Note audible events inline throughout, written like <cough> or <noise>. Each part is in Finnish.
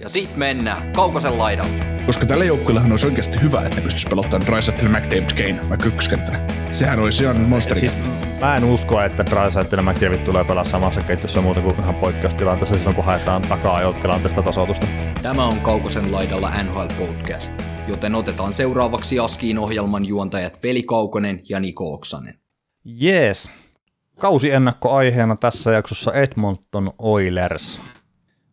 Ja sit mennään Kaukosen laidalle. Koska tällä joukkueellahan olisi oikeasti hyvä, että pystyisi pelottamaan Drysaitel ja McDavid Kane vaikka ykköskenttänä. Sehän olisi ihan monsteri. Siis mä en usko, että Drysaitel ja McDavid tulee pelaa samassa ketjussa muuta kuin ihan poikkeustilanteessa silloin, kun haetaan takaa tilanteesta tasoitusta. Tämä on Kaukosen laidalla NHL Podcast, joten otetaan seuraavaksi Askiin ohjelman juontajat Veli Kaukonen ja Niko Oksanen. Jees. Kausi ennakkoaiheena tässä jaksossa Edmonton Oilers.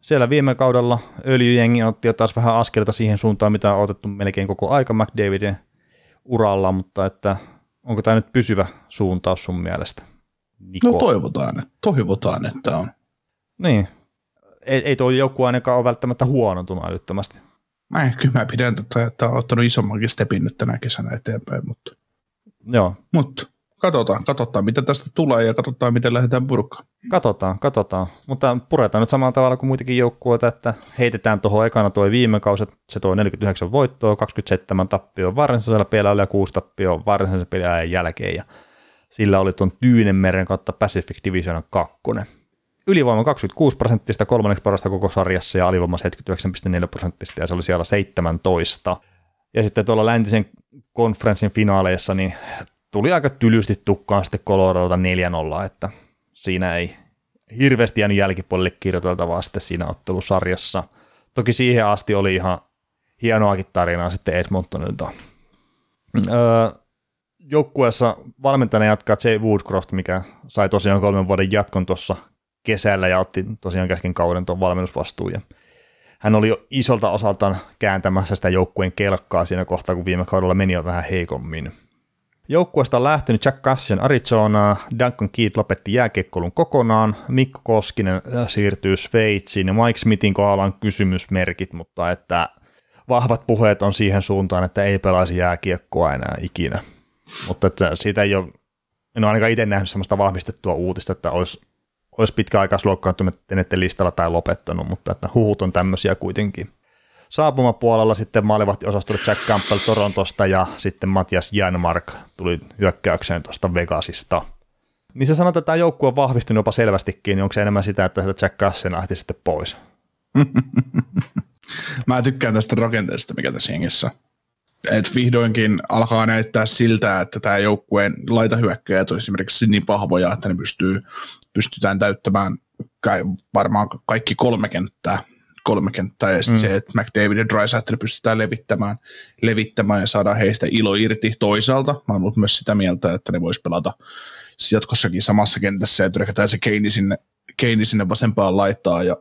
Siellä viime kaudella öljyjengi otti jo taas vähän askelta siihen suuntaan, mitä on otettu melkein koko aika McDavidin uralla, mutta että onko tämä nyt pysyvä suuntaus sun mielestä? Niko? No toivotaan, toivotaan, että on. Niin. Ei, ei tuo joku ainakaan ole välttämättä huonontunut älyttömästi. Mä en, kyllä mä pidän tätä, että on ottanut isommankin stepin nyt tänä kesänä eteenpäin, mutta... Joo. Mutta katsotaan, katsotaan mitä tästä tulee ja katsotaan miten lähdetään purkaan. Katsotaan, katsotaan. Mutta puretaan nyt samalla tavalla kuin muitakin joukkueita, että heitetään tuohon ekana tuo viime kausi, se tuo 49 voittoa, 27 tappioa varsinaisella pelillä ja 6 tappioa varsinaisen pelin jälkeen ja sillä oli tuon Tyynemeren kautta Pacific Division 2. Ylivoima 26 prosenttista, kolmanneksi parasta koko sarjassa ja alivoima 79,4 prosenttista ja se oli siellä 17. Ja sitten tuolla läntisen konferenssin finaaleissa niin tuli aika tylysti tukkaan sitten Coloradolta 4-0, että siinä ei hirveästi jäänyt jälkipuolelle kirjoiteltavaa sitten siinä ottelusarjassa. Toki siihen asti oli ihan hienoakin tarinaa sitten Edmontonilta. Öö, joukkueessa valmentajana jatkaa Jay Woodcroft, mikä sai tosiaan kolmen vuoden jatkon tuossa kesällä ja otti tosiaan käsken kauden tuon valmennusvastuun. Ja hän oli jo isolta osaltaan kääntämässä sitä joukkueen kelkkaa siinä kohtaa, kun viime kaudella meni jo vähän heikommin. Joukkueesta on lähtenyt Jack Cassian Arizonaa, Duncan Keith lopetti jääkiekkoulun kokonaan, Mikko Koskinen äh, siirtyy Sveitsiin. Ja Mike Smithin kohdalla on kysymysmerkit, mutta että vahvat puheet on siihen suuntaan, että ei pelaisi jääkiekkoa enää ikinä. Mutta että siitä ei ole, en ole ainakaan itse nähnyt sellaista vahvistettua uutista, että olisi, olisi pitkäaikaisluokkaantuneet listalla tai lopettanut, mutta että huhut on tämmöisiä kuitenkin saapumapuolella sitten osastolle Jack Campbell Torontosta ja sitten Matias Janmark tuli hyökkäykseen tuosta Vegasista. Niin se sanotaan, että tämä joukkue on vahvistunut jopa selvästikin, niin onko se enemmän sitä, että Jack Cassen ahti sitten pois? <laughs> Mä tykkään tästä rakenteesta, mikä tässä jengissä et vihdoinkin alkaa näyttää siltä, että tämä joukkueen laitahyökkäjät on esimerkiksi niin vahvoja, että ne pystyy, pystytään täyttämään varmaan kaikki kolme kenttää kolme kenttää ja sitten mm. se, että McDavid ja Drysaitel pystytään levittämään, levittämään ja saadaan heistä ilo irti toisaalta. Mä oon ollut myös sitä mieltä, että ne vois pelata jatkossakin samassa kentässä ja tyrkätään se Keini sinne, Keini sinne vasempaan laittaa ja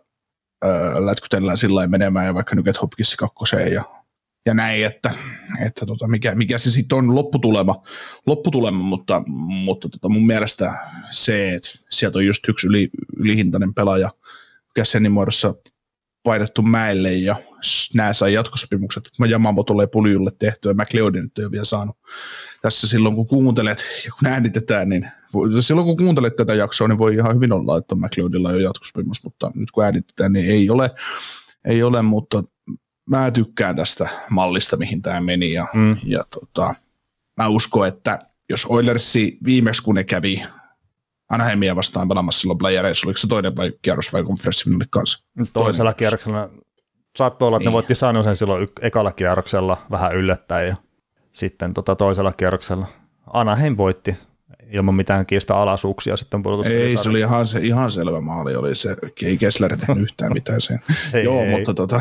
öö, lätkytellään sillä menemään ja vaikka Nyket Hopkins kakkoseen ja, ja näin, että, että tota, mikä, mikä se sitten on lopputulema, lopputulema mutta, mutta tota, mun mielestä se, että sieltä on just yksi yli, ylihintainen pelaaja Kässenin muodossa painettu mäelle ja nämä sai jatkosopimukset. Jamamo tulee puljulle tehtyä, McLeodin nyt ei ole vielä saanut. Tässä silloin kun kuuntelet ja kun äänitetään, niin silloin kun kuuntelet tätä jaksoa, niin voi ihan hyvin olla, että McLeodilla on jo jatkosopimus, mutta nyt kun äänitetään, niin ei ole, ei ole mutta mä tykkään tästä mallista, mihin tämä meni ja, mm. ja tota, mä uskon, että jos Oilersi viimeksi kun ne kävi Anaheimia vastaan pelaamassa silloin playereissa, oliko se toinen vai kierros vai konferenssifinaalit kanssa? Toisella kierroksella saattoi olla, että niin. ne voitti Sanosen silloin y- ekalla kierroksella vähän yllättäen ja sitten tota toisella kierroksella Anaheim voitti ilman mitään kiistä alaisuuksia sitten Ei, se oli ihan, se, ihan selvä maali, oli se, ei Kessler tehnyt yhtään mitään sen. <laughs> ei, Joo, ei. mutta tota,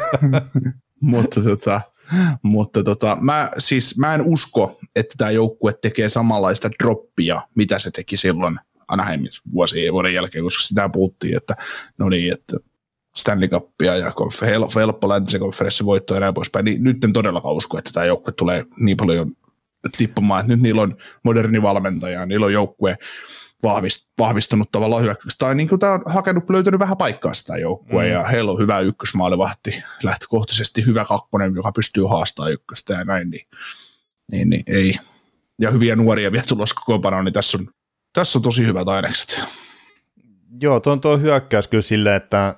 <laughs> mutta tota, mutta tota, mä, siis, mä en usko, että tämä joukkue tekee samanlaista droppia, mitä se teki silloin Anaheimin vuosien vuoden jälkeen, koska sitä puhuttiin, että no niin, että Stanley Cupia ja helppo läntisen konferenssivoitto ja näin poispäin, niin nyt en todellakaan usko, että tämä joukkue tulee niin paljon tippumaan, että nyt niillä on moderni valmentaja, niillä on joukkue, vahvistunut tavallaan hyökkäyksi. Tai niin kuin tämä on hakenut, löytänyt vähän paikkaa sitä joukkueen, mm. ja heillä on hyvä ykkösmaalivahti, lähtökohtaisesti hyvä kakkonen, joka pystyy haastamaan ykköstä ja näin, niin, niin, niin ei. Ja hyviä nuoria vielä tulossa kokoonpanoon, niin tässä on, tässä on tosi hyvät ainekset. Joo, tuo on tuo hyökkäys kyllä silleen, että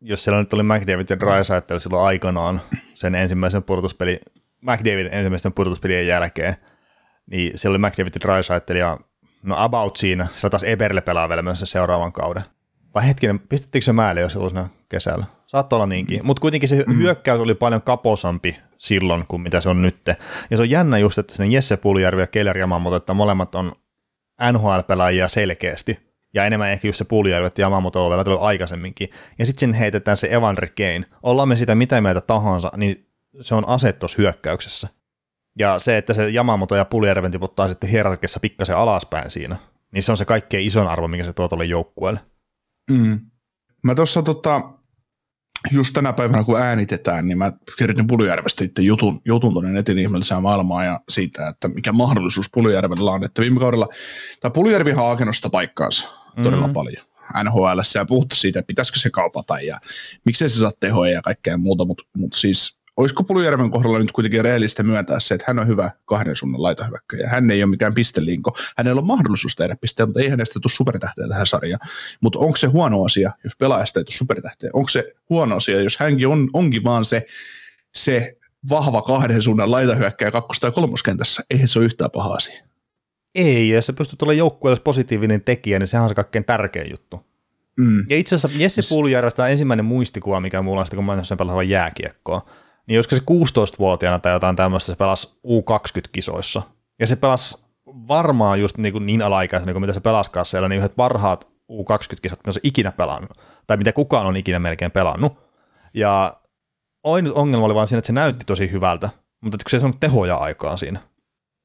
jos siellä nyt oli McDavid ja Drysaitel silloin aikanaan sen ensimmäisen pudotuspeli, McDavid ensimmäisen pudotuspelien jälkeen, niin siellä oli McDavid ja Drysaitel ja no about siinä, se taas Eberle pelaa vielä myös seuraavan kauden. Vai hetkinen, pistettiinkö se määlle jo silloin kesällä? Saattaa olla niinkin. Mutta kuitenkin se mm. hyökkäys oli paljon kaposampi silloin kuin mitä se on nyt. Ja se on jännä just, että sinne Jesse Puljärvi ja Keller Yamamoto, että molemmat on NHL-pelaajia selkeästi. Ja enemmän ehkä just se Puljärvi, että Yamamoto on vielä tullut aikaisemminkin. Ja sitten sinne heitetään se Evander Kane. Ollaan me sitä mitä mieltä tahansa, niin se on ase hyökkäyksessä. Ja se, että se Yamamoto ja Puljärven tiputtaa sitten hierarkiassa pikkasen alaspäin siinä, niin se on se kaikkein ison arvo, mikä se tuo tuolle joukkueelle. Mm. Mä tuossa tota, just tänä päivänä, kun äänitetään, niin mä kirjoitin Puljärvestä itse jutun, jutun tuonne netin ihmeelliseen maailmaan ja siitä, että mikä mahdollisuus Puljärvellä on. Että viime kaudella, tai Puljärvi on sitä paikkaansa todella mm-hmm. paljon. NHL ja puhuttu siitä, että pitäisikö se kaupata ja miksei se saa tehoja ja kaikkea muuta, mutta, mutta siis olisiko Pulujärven kohdalla nyt kuitenkin rehellistä myöntää se, että hän on hyvä kahden suunnan laitahyökkäjä. Hän ei ole mikään pistelinko. Hänellä on mahdollisuus tehdä pisteitä, mutta ei hänestä tule supertähteä tähän sarjaan. Mutta onko se huono asia, jos pelaajasta ei tule supertähteä? Onko se huono asia, jos hänkin on, onkin vaan se, se vahva kahden suunnan laitahyökkäjä kakkos- tai kolmoskentässä? Eihän se ole yhtään paha asia. Ei, ja jos se pystyy tulla joukkueelle positiivinen tekijä, niin sehän on se kaikkein tärkein juttu. Mm. Ja itse asiassa Jesse Puljärvestä on ensimmäinen muistikuva, mikä mulla on sitten, kun mä olen jääkiekkoa niin olisiko se 16-vuotiaana tai jotain tämmöistä, se pelasi U20-kisoissa. Ja se pelasi varmaan just niin, kuin niin alaikäisenä kuin mitä se pelaskaa siellä, niin yhdet parhaat U20-kisat, mitä se ikinä pelannut, tai mitä kukaan on ikinä melkein pelannut. Ja ainut ongelma oli vaan siinä, että se näytti tosi hyvältä, mutta kun se ei saanut tehoja aikaan siinä.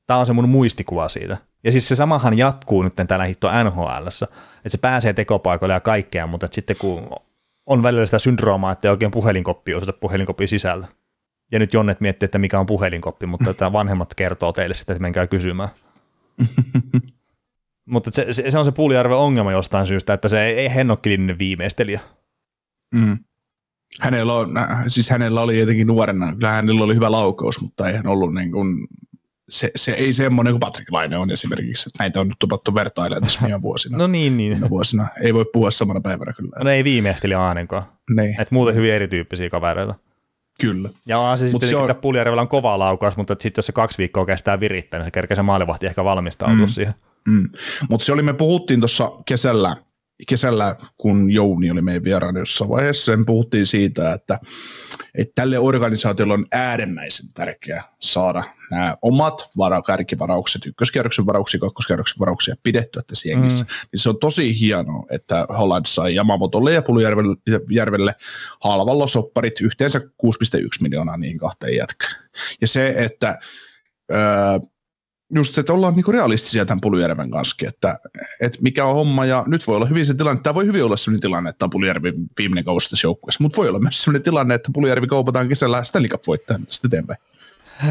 Tämä on se mun muistikuva siitä. Ja siis se samahan jatkuu nyt täällä hitto nhl että se pääsee tekopaikoille ja kaikkea, mutta sitten kun on välillä sitä syndroomaa, että ei oikein puhelinkoppi osata puhelinkoppi sisällä. Ja nyt Jonnet miettii, että mikä on puhelinkoppi, mutta että vanhemmat kertoo teille sitten, että menkää kysymään. <laughs> mutta se, se, se, on se Puulijärven ongelma jostain syystä, että se ei, ei hennokkilinen viimeistelijä. Mm. Hänellä, on, siis hänellä oli jotenkin nuorena, kyllä hänellä oli hyvä laukaus, mutta ei hän ollut niin kuin, se, se ei semmoinen kuin Patrick Laine on esimerkiksi, että näitä on nyt tupattu vertailemaan tässä meidän vuosina. <laughs> no niin, niin. Vuosina. Ei voi puhua samana päivänä kyllä. No ei viimeistelijä ainakaan. Niin. Että muuten hyvin erityyppisiä kavereita. Kyllä. Ja on se sitten, on... että Puljärvellä on kova laukaus, mutta sitten jos se kaksi viikkoa kestää virittää, niin se kerkee se maalivahti ehkä valmistautua mm. siihen. Mm. Mutta se oli, me puhuttiin tuossa kesällä, kesällä, kun Jouni oli meidän vieraana jossain vaiheessa, sen puhuttiin siitä, että, että tälle organisaatiolle on äärimmäisen tärkeää saada nämä omat vara, kärkivaraukset, ykköskierroksen varauksia, kakkoskierroksen varauksia pidettyä tässä jengissä. Mm. Niin se on tosi hienoa, että Holland sai Yamamotolle ja Pulujärvelle halvalla sopparit yhteensä 6,1 miljoonaa niihin kahteen jätkään. Ja se, että öö, just se, että ollaan niinku realistisia tämän Pulujärven kanssa, että, että mikä on homma, ja nyt voi olla hyvin se tilanne, tämä voi hyvin olla sellainen tilanne, että Pulujärvi viimeinen kausi tässä joukkueessa, mutta voi olla myös sellainen tilanne, että Pulujärvi kaupataan kesällä Stanley Cup-voittajana tästä eteenpäin.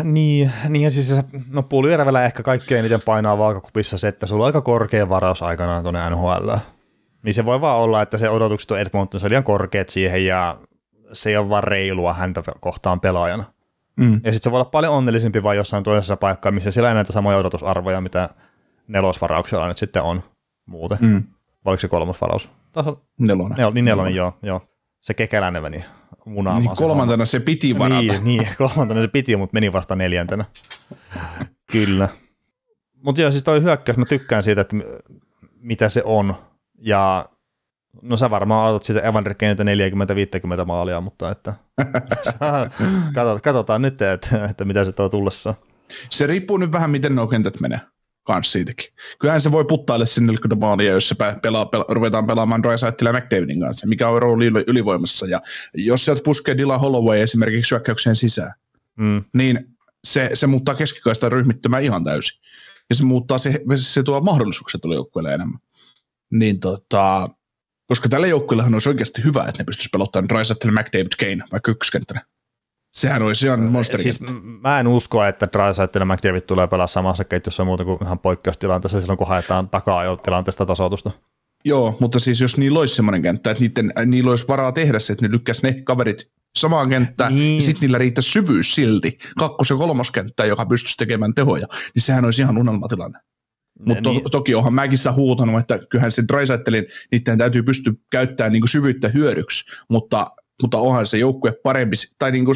Niin, niin ja siis no Pulujärvellä ehkä kaikkein eniten painaa vaakakupissa se, että sulla on aika korkea varaus aikanaan tuonne NHL. Niin se voi vaan olla, että se odotukset on Edmontonissa liian korkeat siihen ja se ei ole vaan reilua häntä kohtaan pelaajana. Mm. Ja sitten se voi olla paljon onnellisempi vaan jossain toisessa paikkaa, missä siellä ei näitä samoja odotusarvoja, mitä nelosvarauksella nyt sitten on muuten. Mm. Vai oliko se kolmas varaus? Nelonen. Nel, niin nelonen, joo, joo. Se kekäläinen meni munaamaan. Niin kolmantena se, se piti varata. Niin, niin, <laughs> kolmantena se piti, mutta meni vasta neljäntenä. Kyllä. Mutta joo, siis toi hyökkäys, mä tykkään siitä, että mitä se on. Ja no sä varmaan otat sitä Evander 40-50 maalia, mutta että <laughs> katsotaan, katsotaan nyt, että, että mitä se tuo tullessa. Se riippuu nyt vähän, miten nuo kentät menee kanssa siitäkin. Kyllähän se voi puttaille sinne 40 maalia, jos se pelaa, pela, ruvetaan pelaamaan Drysaitel ja McDavidin kanssa, mikä on rooli ylivoimassa. Ja jos sieltä puskee Dylan Holloway esimerkiksi syökkäykseen sisään, mm. niin se, se muuttaa keskikaistan ryhmittymään ihan täysin. Ja se muuttaa, se, se tuo mahdollisuuksia tuolle joukkueelle enemmän. Niin tota, koska tällä joukkueellahan olisi oikeasti hyvä, että ne pystyisi pelottamaan Drysaitel, McDavid, Kane vaikka ykköskenttänä. Sehän olisi ihan monsterikenttä. Siis m- mä en usko, että Drysaitel ja McDavid tulee pelaa samassa ketjussa muuta kuin ihan poikkeustilanteessa silloin, kun haetaan takaa jo tilanteesta tasoitusta. Joo, mutta siis jos niillä olisi semmoinen kenttä, että niiden, niillä olisi varaa tehdä se, että ne lykkäisi ne kaverit samaan kenttään, Niin. niin. ja sitten niillä riittäisi syvyys silti, kakkos- ja kolmoskenttää, joka pystyisi tekemään tehoja, niin sehän olisi ihan unelmatilanne. Mutta to, Niin. toki onhan mäkin sitä huutanut, että kyllähän se Drysaitelin, niiden täytyy pystyä käyttämään niinku syvyyttä hyödyksi, mutta, mutta onhan se joukkue parempi, tai, niinku,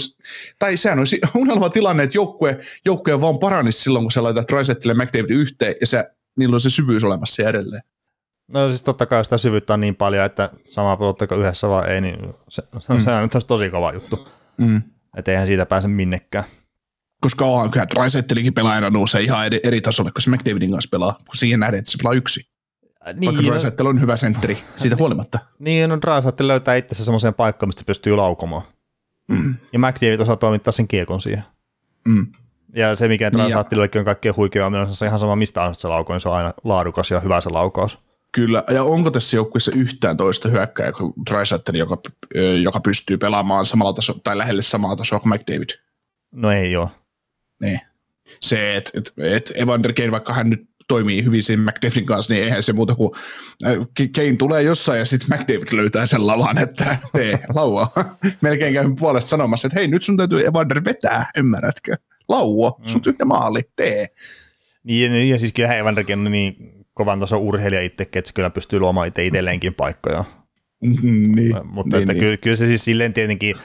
tai sehän olisi <laughs> unelmatilanne, että joukkue, joukkue vaan paranisi silloin, kun sä laitat Drysaitelin ja McDavidin yhteen, ja se, niillä on se syvyys olemassa edelleen. No siis totta kai sitä syvyyttä on niin paljon, että sama pelottako yhdessä vai ei, niin se, se, mm. se on tosi kova juttu. Mm. Että eihän siitä pääse minnekään. Koska onhan kyllä Drysaitelikin pelaajana nousee ihan eri, eri tasolle, kun se McDavidin kanssa pelaa, kun siihen nähden, että se pelaa yksi. Niin, Vaikka Niin, Drysaitel on hyvä sentteri, siitä huolimatta. niin no Drysaitel löytää itsensä semmoiseen paikkaan, mistä se pystyy laukomaan. Mm. Ja McDavid osaa toimittaa sen kiekon siihen. Mm. Ja se, mikä Niin, ja- Drysaitelillekin on kaikkein huikea, on se ihan sama, mistä on se lauko, niin se on aina laadukas ja hyvä se laukaus. Kyllä, ja onko tässä joukkueessa yhtään toista hyökkääjää kuin Drysaitel, joka, joka pystyy pelaamaan samalla tasolla tai lähelle samaa tasoa kuin McDavid? No ei ole. Niin. Se, että et, et Evander Kane, vaikka hän nyt toimii hyvin siinä McDavidin kanssa, niin eihän se muuta kuin äh, Kane tulee jossain ja sitten McDavid löytää sen lavan, että <laughs> tee laua. <laughs> Melkein käyn puolesta sanomassa, että hei nyt sun täytyy Evander vetää, ymmärrätkö? Lauo, sun tyhjä maali, tee. Niin, ja, ja siis kyllähän Evanderkin on niin kovan tason urheilija itsekin, että se kyllä pystyy luomaan itse itselleenkin paikkoja. Mm, niin, Mutta niin, että niin. Kyllä, kyllä se siis silleen tietenkin,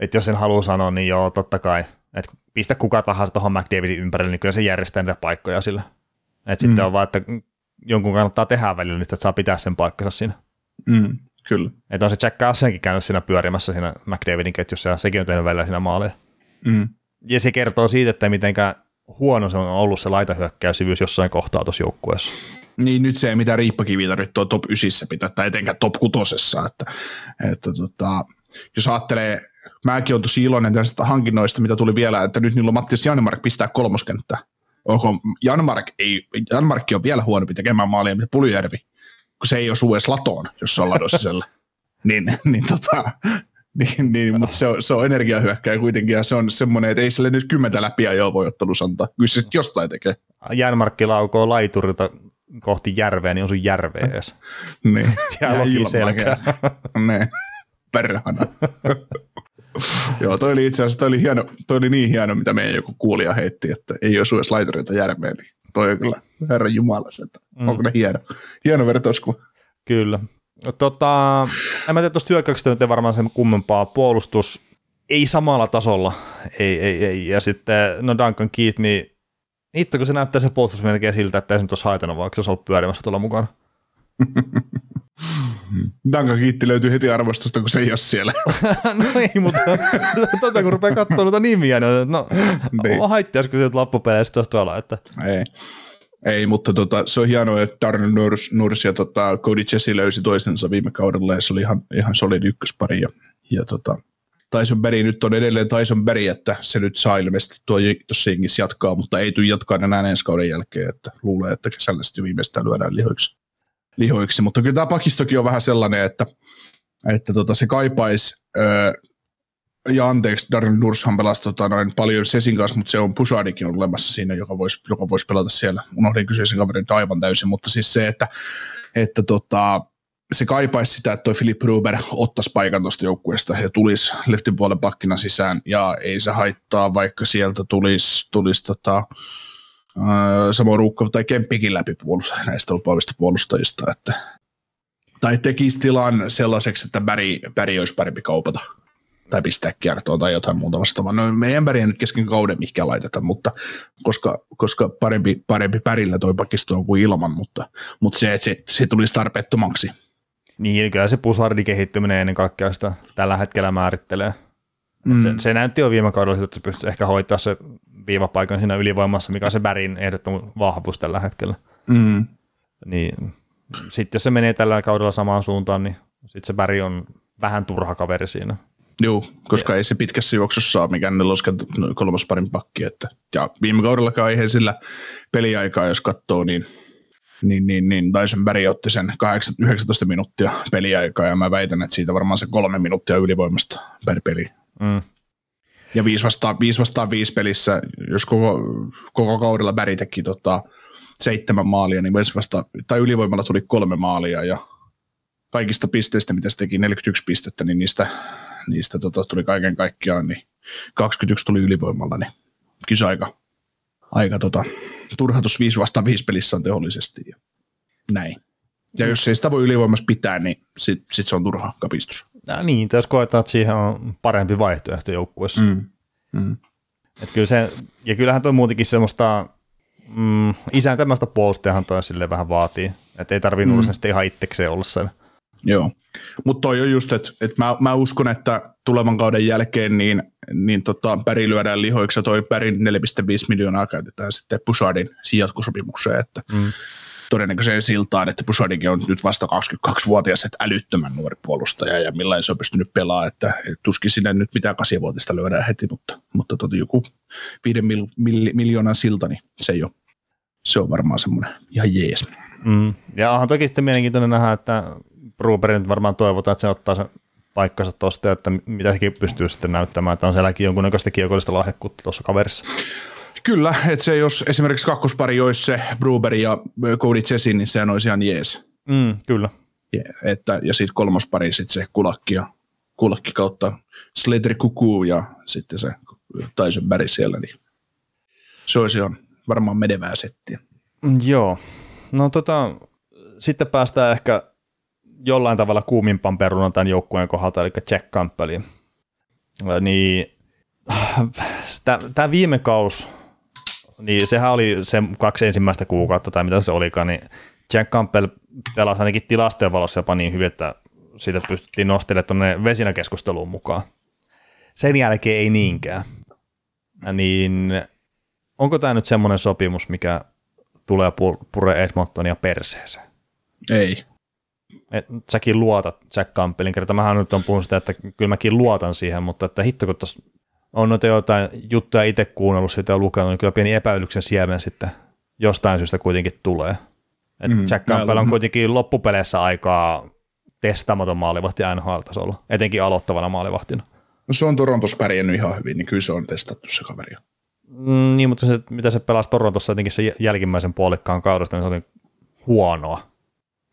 että jos sen haluaa sanoa, niin joo, totta kai. Että pistä kuka tahansa tuohon McDavidin ympärille, niin kyllä se järjestää niitä paikkoja sillä. Että Mm. sitten on vaan, että jonkun kannattaa tehdä välillä, niin että saa pitää sen paikkansa siinä. Mm, kyllä. Että on se Jack Cassenkin käynyt siinä pyörimässä siinä McDavidin ketjussa, ja sekin on tehnyt välillä siinä maaleja. Mm. Ja se kertoo siitä, että mitenkä huono se on ollut se laitahyökkäysyvyys jossain kohtaa tuossa joukkueessa. Niin nyt se ei mitään riippakiviä tarvitse tuo top 9 pitää, tai etenkään top 6, että, että tota, jos ajattelee, mäkin olen tosi iloinen tästä hankinnoista, mitä tuli vielä, että nyt niillä on Mattias Janmark pistää kolmoskenttää. Onko Janmark, ei, Janmarkki on vielä huonompi tekemään maalia, mitä Puljärvi, kun se ei osu edes latoon, jos se on ladossa <laughs> niin, niin, tota, niin, niin, mutta se on, se on energiahyökkäjä kuitenkin, ja se on semmoinen, että ei sille nyt kymmentä läpiä jo voi ottelussa antaa. Kyllä se sitten jostain tekee. Jänmarkki laukoo laiturilta kohti järveä, niin on sun järveä edes. <laughs> Niin. <laughs> Ja loki selkää. Ne. Perhana. <laughs> Joo, toi oli itse asiassa toi oli, hieno, toi oli niin hieno, mitä meidän joku kuulija heitti, että ei osu edes laitureita järveen. Niin toi on kyllä herran jumala että Mm. onko ne hieno, hieno vertauskuva. Kyllä. Tota, en mä tiedä tuosta hyökkäyksestä nyt ei varmaan sen kummempaa. Puolustus ei samalla tasolla. Ei, ei, ei. Ja sitten, no Duncan Keith, niin itse kun se näyttää se puolustus melkein siltä, että ei se nyt olisi haitannut, vaikka se olisi ollut pyörimässä tuolla mukana. <laughs> Duncan Kiitti löytyy heti arvostusta, kun se ei ole siellä. <laughs> no ei, mutta <laughs> tota kun rupeaa katsomaan noita nimiä, niin no Niin. haittaisiko se loppupeleissä tuossa tuolla, että ei. Ei, mutta tota, se on hienoa, että Darnell Nurs, Nurs ja tota, Cody Jesse löysi toisensa viime kaudella ja se oli ihan, ihan solid ykköspari. Ja, ja tota, Tyson Berry nyt on edelleen Tyson Berry, että se nyt saa ilmeisesti tuo tuossa jatkaa, mutta ei tule jatkaa enää ensi kauden jälkeen, että luulee, että kesällä sitten viimeistään lyödään lihoiksi. Lihoiksi. Mutta kyllä tämä pakistokin on vähän sellainen, että, että tota, se kaipaisi, ja anteeksi, Darnell Nurshan pelasi tota, noin paljon Sesin kanssa, mutta se on Pusadikin on olemassa siinä, joka voisi, joka voisi pelata siellä. Unohdin kyseisen kaverin aivan täysin, mutta siis se, että, että tota, se kaipaisi sitä, että toi Philip Ruber ottaisi paikan tuosta joukkueesta ja tulisi leftin puolen pakkina sisään, ja ei se haittaa, vaikka sieltä tulisi, tulisi tota, Samo Ruukko tai Kemppikin läpi puolust, näistä lupaavista puolustajista, että, tai tekisi tilan sellaiseksi, että Bäri, Bäri olisi parempi kaupata tai pistää kiertoon tai jotain muuta vastaavaa. No meidän Bäriä nyt kesken kauden mikä laiteta, mutta koska, koska parempi, parempi pärillä toi pakisto on kuin ilman, mutta, mutta se, että se, se tulisi tarpeettomaksi. niin kyllä se pusardin kehittyminen ennen kaikkea sitä tällä hetkellä määrittelee. Mm. Se, se, näytti jo viime kaudella, että se pystyisi ehkä hoitaa se viivapaikan siinä ylivoimassa, mikä on se Bärin ehdottoman vahvuus tällä hetkellä. Mm. Niin sitten jos se menee tällä kaudella samaan suuntaan, niin sitten se Bäri on vähän turha kaveri siinä. Joo, koska ei se pitkässä juoksussa ole mikään neloskan kolmosparin pakki. Että, ja viime kaudellakaan ei he sillä peliaikaa, jos katsoo, niin, niin, niin, niin Tyson Berry otti sen 8, 19 minuuttia peliaikaa, ja mä väitän, että siitä varmaan se kolme minuuttia ylivoimasta per peli. Mm. Ja 5 vastaan, 5 vastaan 5 pelissä, jos koko, koko kaudella Bäri teki tota, seitsemän maalia, niin vasta, tai ylivoimalla tuli kolme maalia ja kaikista pisteistä, mitä se teki 41 pistettä, niin niistä, niistä tota, tuli kaiken kaikkiaan, niin 21 tuli ylivoimalla, niin kisa aika, aika tota, turhatus 5 vastaan 5 pelissä on tehollisesti ja näin. Ja jos ei sitä voi ylivoimassa pitää, niin sit, sit se on turha kapistus. Ja niin, jos koetaan, että siihen on parempi vaihtoehto joukkueessa. Mm. Mm. Et kyllä se, ja kyllähän tuo muutenkin semmoista mm, isän tämmöistä puolustajahan toi sille vähän vaatii. Että ei tarvii mm. ihan itsekseen olla sen. Joo, mutta toi on just, että et mä, mä, uskon, että tulevan kauden jälkeen niin, niin tota, Päri lyödään lihoiksi ja toi Pärin 4,5 miljoonaa käytetään sitten Pusardin jatkosopimukseen, että mm. Todennäköiseen siltaan, että Pusardikin on nyt vasta 22-vuotias, että älyttömän nuori puolustaja ja millainen se on pystynyt pelaamaan, että et tuskin sinne nyt mitään 8-vuotista lyödään heti, mutta, mutta tota, joku 5 mil, mil, miljoonan silta, niin se ei ole se on varmaan semmoinen ihan jees. Mm. Ja onhan toki sitten mielenkiintoinen nähdä, että Bruberin varmaan toivotaan, että se ottaa sen paikkansa tuosta, että mitä sekin pystyy sitten näyttämään, että on sielläkin jonkunnäköistä kiekollista lahjakkuutta tuossa kaverissa. Kyllä, että se jos esimerkiksi kakkospari olisi se Bruber ja Cody Chessin, niin sehän olisi ihan jees. Mm, kyllä. Ja, että, ja sitten kolmospari sitten se kulakki ja kulakki kautta Slater Kuku ja sitten se Tyson Barry siellä, niin se olisi ihan varmaan menevää settiä. Mm, joo. No tota, sitten päästään ehkä jollain tavalla kuumimpaan perunan tämän joukkueen kohdalta, eli Jack Campbellin. Niin, tämä viime kaus, niin sehän oli se kaksi ensimmäistä kuukautta, tai mitä se olikaan, niin Jack Campbell pelasi ainakin tilastojen valossa jopa niin hyvin, että siitä pystyttiin nostelemaan tuonne vesinäkeskusteluun mukaan. Sen jälkeen ei niinkään. Niin onko tämä nyt semmoinen sopimus, mikä tulee pure Edmontonia perseeseen? Ei. Et säkin luotat Jack Campbellin, kerta mähän nyt on puhunut sitä, että kyllä mäkin luotan siihen, mutta että hitto kun tuossa on noita jotain juttuja itse kuunnellut sitä ja lukenut, niin kyllä pieni epäilyksen siemen sitten jostain syystä kuitenkin tulee. Et mm, Jack Campbell on kuitenkin loppupeleissä aikaa testaamaton maalivahti NHL-tasolla, etenkin aloittavana maalivahtina. No se on Torontossa pärjännyt ihan hyvin, niin kyllä se on testattu se kaveri. Mm, niin, mutta se, mitä se pelasi Torontossa jotenkin se jälkimmäisen puolikkaan kaudesta, niin se oli huonoa.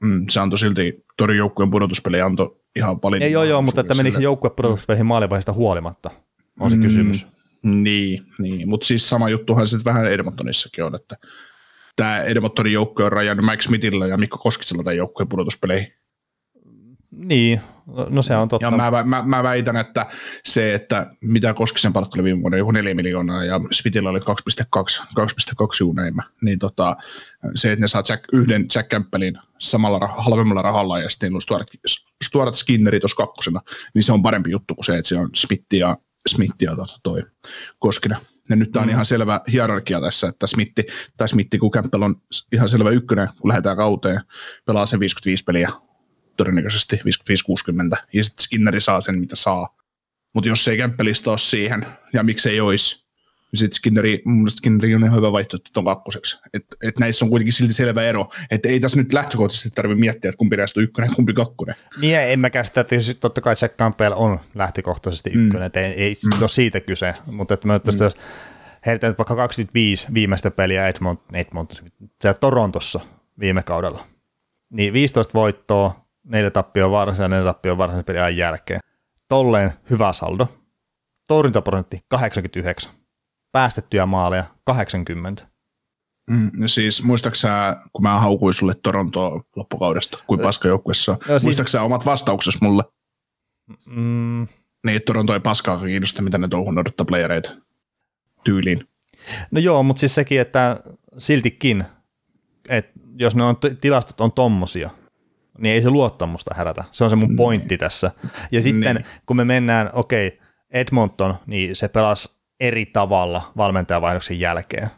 Mm, se antoi silti Torin joukkueen pudotuspelejä antoi ihan paljon. Ei, joo, joo, mutta että menikö se joukkue pudotuspeleihin maalivaiheesta huolimatta, on se mm, kysymys. Niin, niin. mutta siis sama juttuhan sitten vähän Edmontonissakin on, että tämä Edmontonin joukkue on rajannut Mike Smithillä ja Mikko Koskisella tämän joukkueen pudotuspeleihin. Niin, no se on totta. Ja mä, mä, mä väitän, että se, että mitä Koskisen palkka oli viime vuonna, joku 4 miljoonaa ja Smithillä oli 2,2, 2,2 juuneimä, niin tota, se, että ne saa Jack, yhden Jack Campbellin samalla halvemmalla rahalla ja sitten Stuart, Stuart Skinneri tuossa kakkosena, niin se on parempi juttu kuin se, että se on Smith ja, Smith ja toi Koskinen. Ja nyt tämä on mm. ihan selvä hierarkia tässä, että Smitti, tai Smitti, kun Campbell on ihan selvä ykkönen, kun lähdetään kauteen, pelaa sen 55 peliä todennäköisesti 55-60, ja sitten Skinneri saa sen, mitä saa. Mutta jos ei kämppelistä ole siihen, ja miksei olisi, sitten Skinneri, mun mielestä Skinneri on ihan hyvä vaihtoehto tuon kakkoseksi. Että et näissä on kuitenkin silti selvä ero, että ei tässä nyt lähtökohtaisesti tarvitse miettiä, että kumpi näistä on ykkönen kumpi kakkonen. Niin, en mä käsitä, että totta kai Jack Campbell on lähtökohtaisesti mm. ykkönen, mm. että ei, ei mm. ole siitä kyse, mutta että mä tästä, mm. heitetään vaikka 25 viimeistä peliä Edmont, Edmont, Torontossa viime kaudella. Niin 15 voittoa, neljä tappioa varsinaisen ja neljä tappioa varsinaisen pelin jälkeen. Tolleen hyvä saldo. Torjuntaprosentti 89. Päästettyjä maaleja 80. Mm, siis muistaaksä, kun mä haukuin sulle Torontoa loppukaudesta, kuin paska joukkuessa, no, siis... muistaaksä omat vastauksesi mulle? Mm. Niin, Toronto ei paskaa kiinnosta, mitä ne touhun odottaa playereita tyyliin. No joo, mutta siis sekin, että siltikin, että jos ne on, tilastot on tommosia, niin ei se luottamusta herätä. Se on se mun pointti tässä. Ja sitten niin. kun me mennään, okei, okay, Edmonton, niin se pelasi eri tavalla valmentajavaihdoksen jälkeen.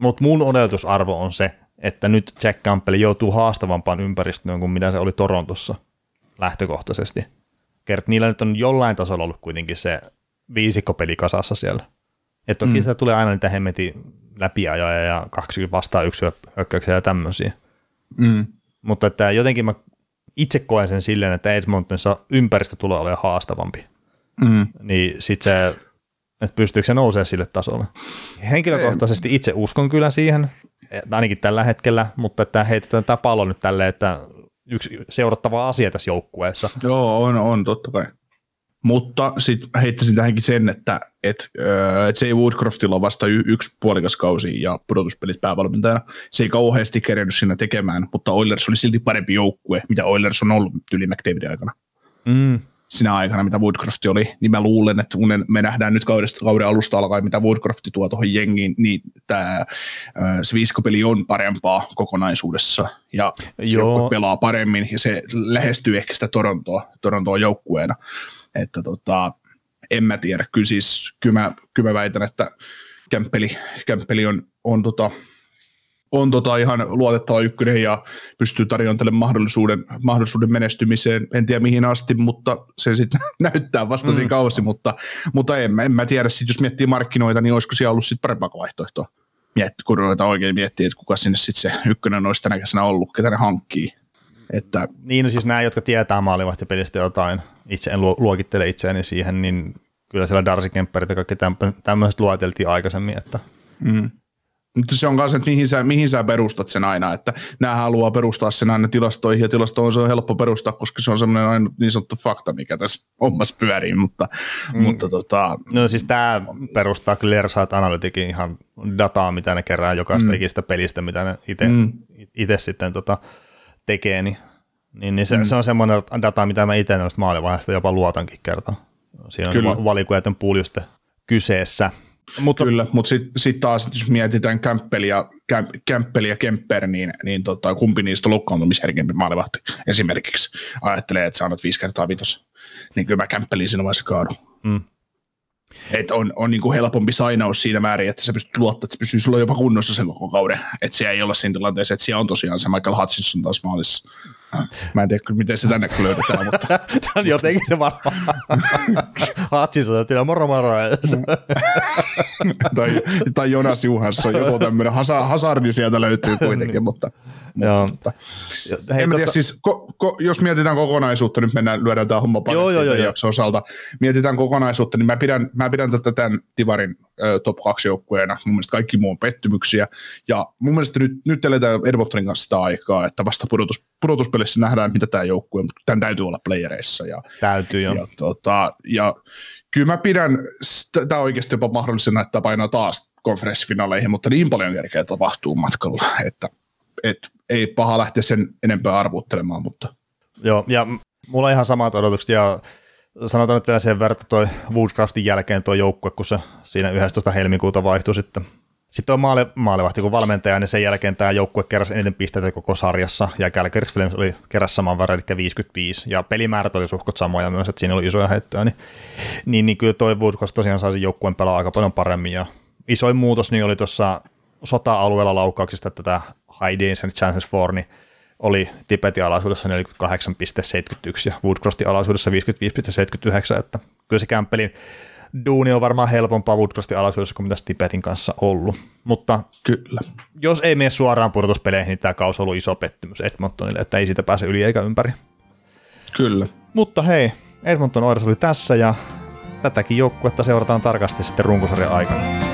Mutta mun odotusarvo on se, että nyt Jack Campbell joutuu haastavampaan ympäristöön kuin mitä se oli Torontossa lähtökohtaisesti. Kert, niillä nyt on jollain tasolla ollut kuitenkin se viisikkopeli kasassa siellä. Et toki mm. sitä tulee aina niitä hemmetin läpiajoja ja kaksi vastaan yksi hyökkäyksiä ja tämmöisiä. Mm. Mutta että jotenkin mä itse koen sen silleen, että Edmontonissa ympäristö tulee olemaan haastavampi. Mm. Niin sit se, että pystyykö se nousee sille tasolle. Henkilökohtaisesti itse uskon kyllä siihen, ainakin tällä hetkellä, että että heitetään tämä pallo nyt tälleen, että yksi seurattava asia tässä joukkueessa. Joo, on, on totta kai. Mutta sitten heittäisin tähänkin sen, että et, äh, Jay Woodcroftilla on vasta y- yksi puolikas kausi ja pudotuspelit päävalmentajana. Se ei kauheasti kerennyt siinä tekemään, mutta Oilers oli silti parempi joukkue, mitä Oilers on ollut yli McDavidin aikana. Mm. Sinä aikana, mitä Woodcroft oli, niin mä luulen, että kun me nähdään nyt kaudesta, kauden alusta alkaen, mitä Woodcroft tuo tuohon jengiin, niin tämä se viiskopeli on parempaa kokonaisuudessa ja se pelaa paremmin ja se lähestyy ehkä sitä Torontoa, Torontoa joukkueena. Että tota, en mä tiedä. Kyllä siis, kyllä mä, kyllä mä väitän, että Kämppeli, Kämppeli on, on, tota, on tota ihan luotettava ykkönen ja pystyy tarjontelemaan mahdollisuuden, mahdollisuuden menestymiseen. En tiedä mihin asti, mutta se sitten <laughs> näyttää vasta mm. kausi, mutta, mutta en, en mä tiedä. Sitten jos miettii markkinoita, niin olisiko siellä ollut sitten parempaa vaihtoehtoa. Mietti, kun ruvetaan oikein miettiä, että kuka sinne sitten se ykkönen olisi tänä kesänä ollut, ketä ne hankkii. Että, niin, no siis nämä, jotka tietää maalivahtipelistä jotain, itse en luokittele itseäni siihen, niin kyllä siellä Darcy Kemperit ja kaikki tämmöiset luoteltiin aikaisemmin. Että. Mm. Mutta se on kanssa, että mihin sä, mihin sä perustat sen aina, että nämä haluaa perustaa sen aina tilastoihin ja tilastoon se on helppo perustaa, koska se on semmoinen aina niin sanottu fakta, mikä tässä hommassa pyörii, mutta, mm. mutta tota... No siis tämä perustaa kyllä Lersaat Analytikin ihan dataa, mitä ne kerää jokaista mm. ikistä pelistä, mitä ne itse mm. sitten tota, tekee, niin, niin, niin se, mm. se, on semmoinen data, mitä mä itse noista maalivaiheista jopa luotankin kertaa. Siinä on Kyllä. valikueten puljuste kyseessä. Mutta, Kyllä, mutta sitten sit taas, jos mietitään Kämppeli ja, Kämppeli ja Kemper, niin, niin tota, kumpi niistä on lukkaantumisherkempi maalivahti esimerkiksi ajattelee, että sä annat viisi kertaa vitos, niin kyllä mä Kämppeliin siinä vaiheessa kaadun. Mm. Et on, on niin kuin helpompi sainaus siinä määrin, että sä pystyt luottamaan, että se pysyy sulla jopa kunnossa sen koko kauden. Että se ei ole siinä tilanteessa, että siellä on tosiaan se Michael Hutchinson taas maalissa. Mä en tiedä, miten se tänne löydetään, <laughs> mutta... se on jotenkin se varmaan. Hutchinson, että moro moro. tai, tai Jonas Juhansson, joku tämmöinen hasardi sieltä löytyy kuitenkin, niin. Mutta... Joo. Mutta, Hei, en tota... tiedä, siis ko, ko, jos mietitään kokonaisuutta, nyt mennään, lyödään tämä homma joo, joo, joo, joo. osalta, mietitään kokonaisuutta, niin mä pidän, mä pidän tätä tämän Tivarin ö, top 2 joukkueena, mun mielestä kaikki muu on pettymyksiä, ja mun mielestä nyt, nyt eletään Edmontonin kanssa sitä aikaa, että vasta pudotus, pudotuspelissä nähdään, mitä tämä joukkue, mutta tämän täytyy olla playereissa. Ja, täytyy, joo. Ja, tota, ja kyllä mä pidän tämä oikeasti jopa mahdollisena, että painaa taas konferenssifinaaleihin, mutta niin paljon kerkeä tapahtuu matkalla, että et ei paha lähteä sen enempää arvuuttelemaan, mutta... Joo, ja mulla on ihan samat odotukset, ja sanotaan nyt vielä sen verran, että toi Woodcraftin jälkeen tuo joukkue, kun se siinä 11. helmikuuta vaihtui sitten sitten on maali, maalivahti kuin valmentaja, niin sen jälkeen tämä joukkue keräsi eniten pisteitä koko sarjassa, ja Calgary Flames oli keräs saman verran, eli 55, ja pelimäärät oli suhkot samoja myös, että siinä oli isoja heittoja, niin, niin, niin kyllä toi Woodcroft tosiaan saisi joukkueen pelaa aika paljon paremmin, ja isoin muutos niin oli tuossa sota-alueella laukauksista, että tämä And Chances for, niin oli Tibetin alaisuudessa 48,71 ja Woodcrostin alaisuudessa 55,79, että kyllä se kämppelin duuni on varmaan helpompaa Woodcrostin alaisuudessa kuin mitä Tibetin kanssa ollut. Mutta kyllä. jos ei mene suoraan pudotuspeleihin, niin tämä kausi on ollut iso pettymys Edmontonille, että ei siitä pääse yli eikä ympäri. Kyllä. Mutta hei, Edmonton Oilers oli tässä ja tätäkin joukkuetta seurataan tarkasti sitten runkosarjan aikana.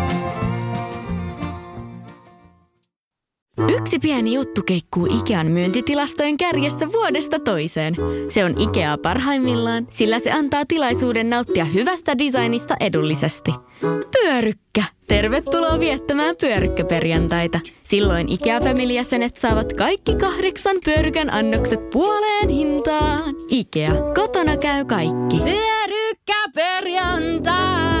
Yksi pieni juttu keikkuu Ikean myyntitilastojen kärjessä vuodesta toiseen. Se on Ikea parhaimmillaan, sillä se antaa tilaisuuden nauttia hyvästä designista edullisesti. Pyörykkä! Tervetuloa viettämään pyörykkäperjantaita. Silloin ikea family saavat kaikki kahdeksan pyörykän annokset puoleen hintaan. Ikea, kotona käy kaikki. Pyörykkäperjantai!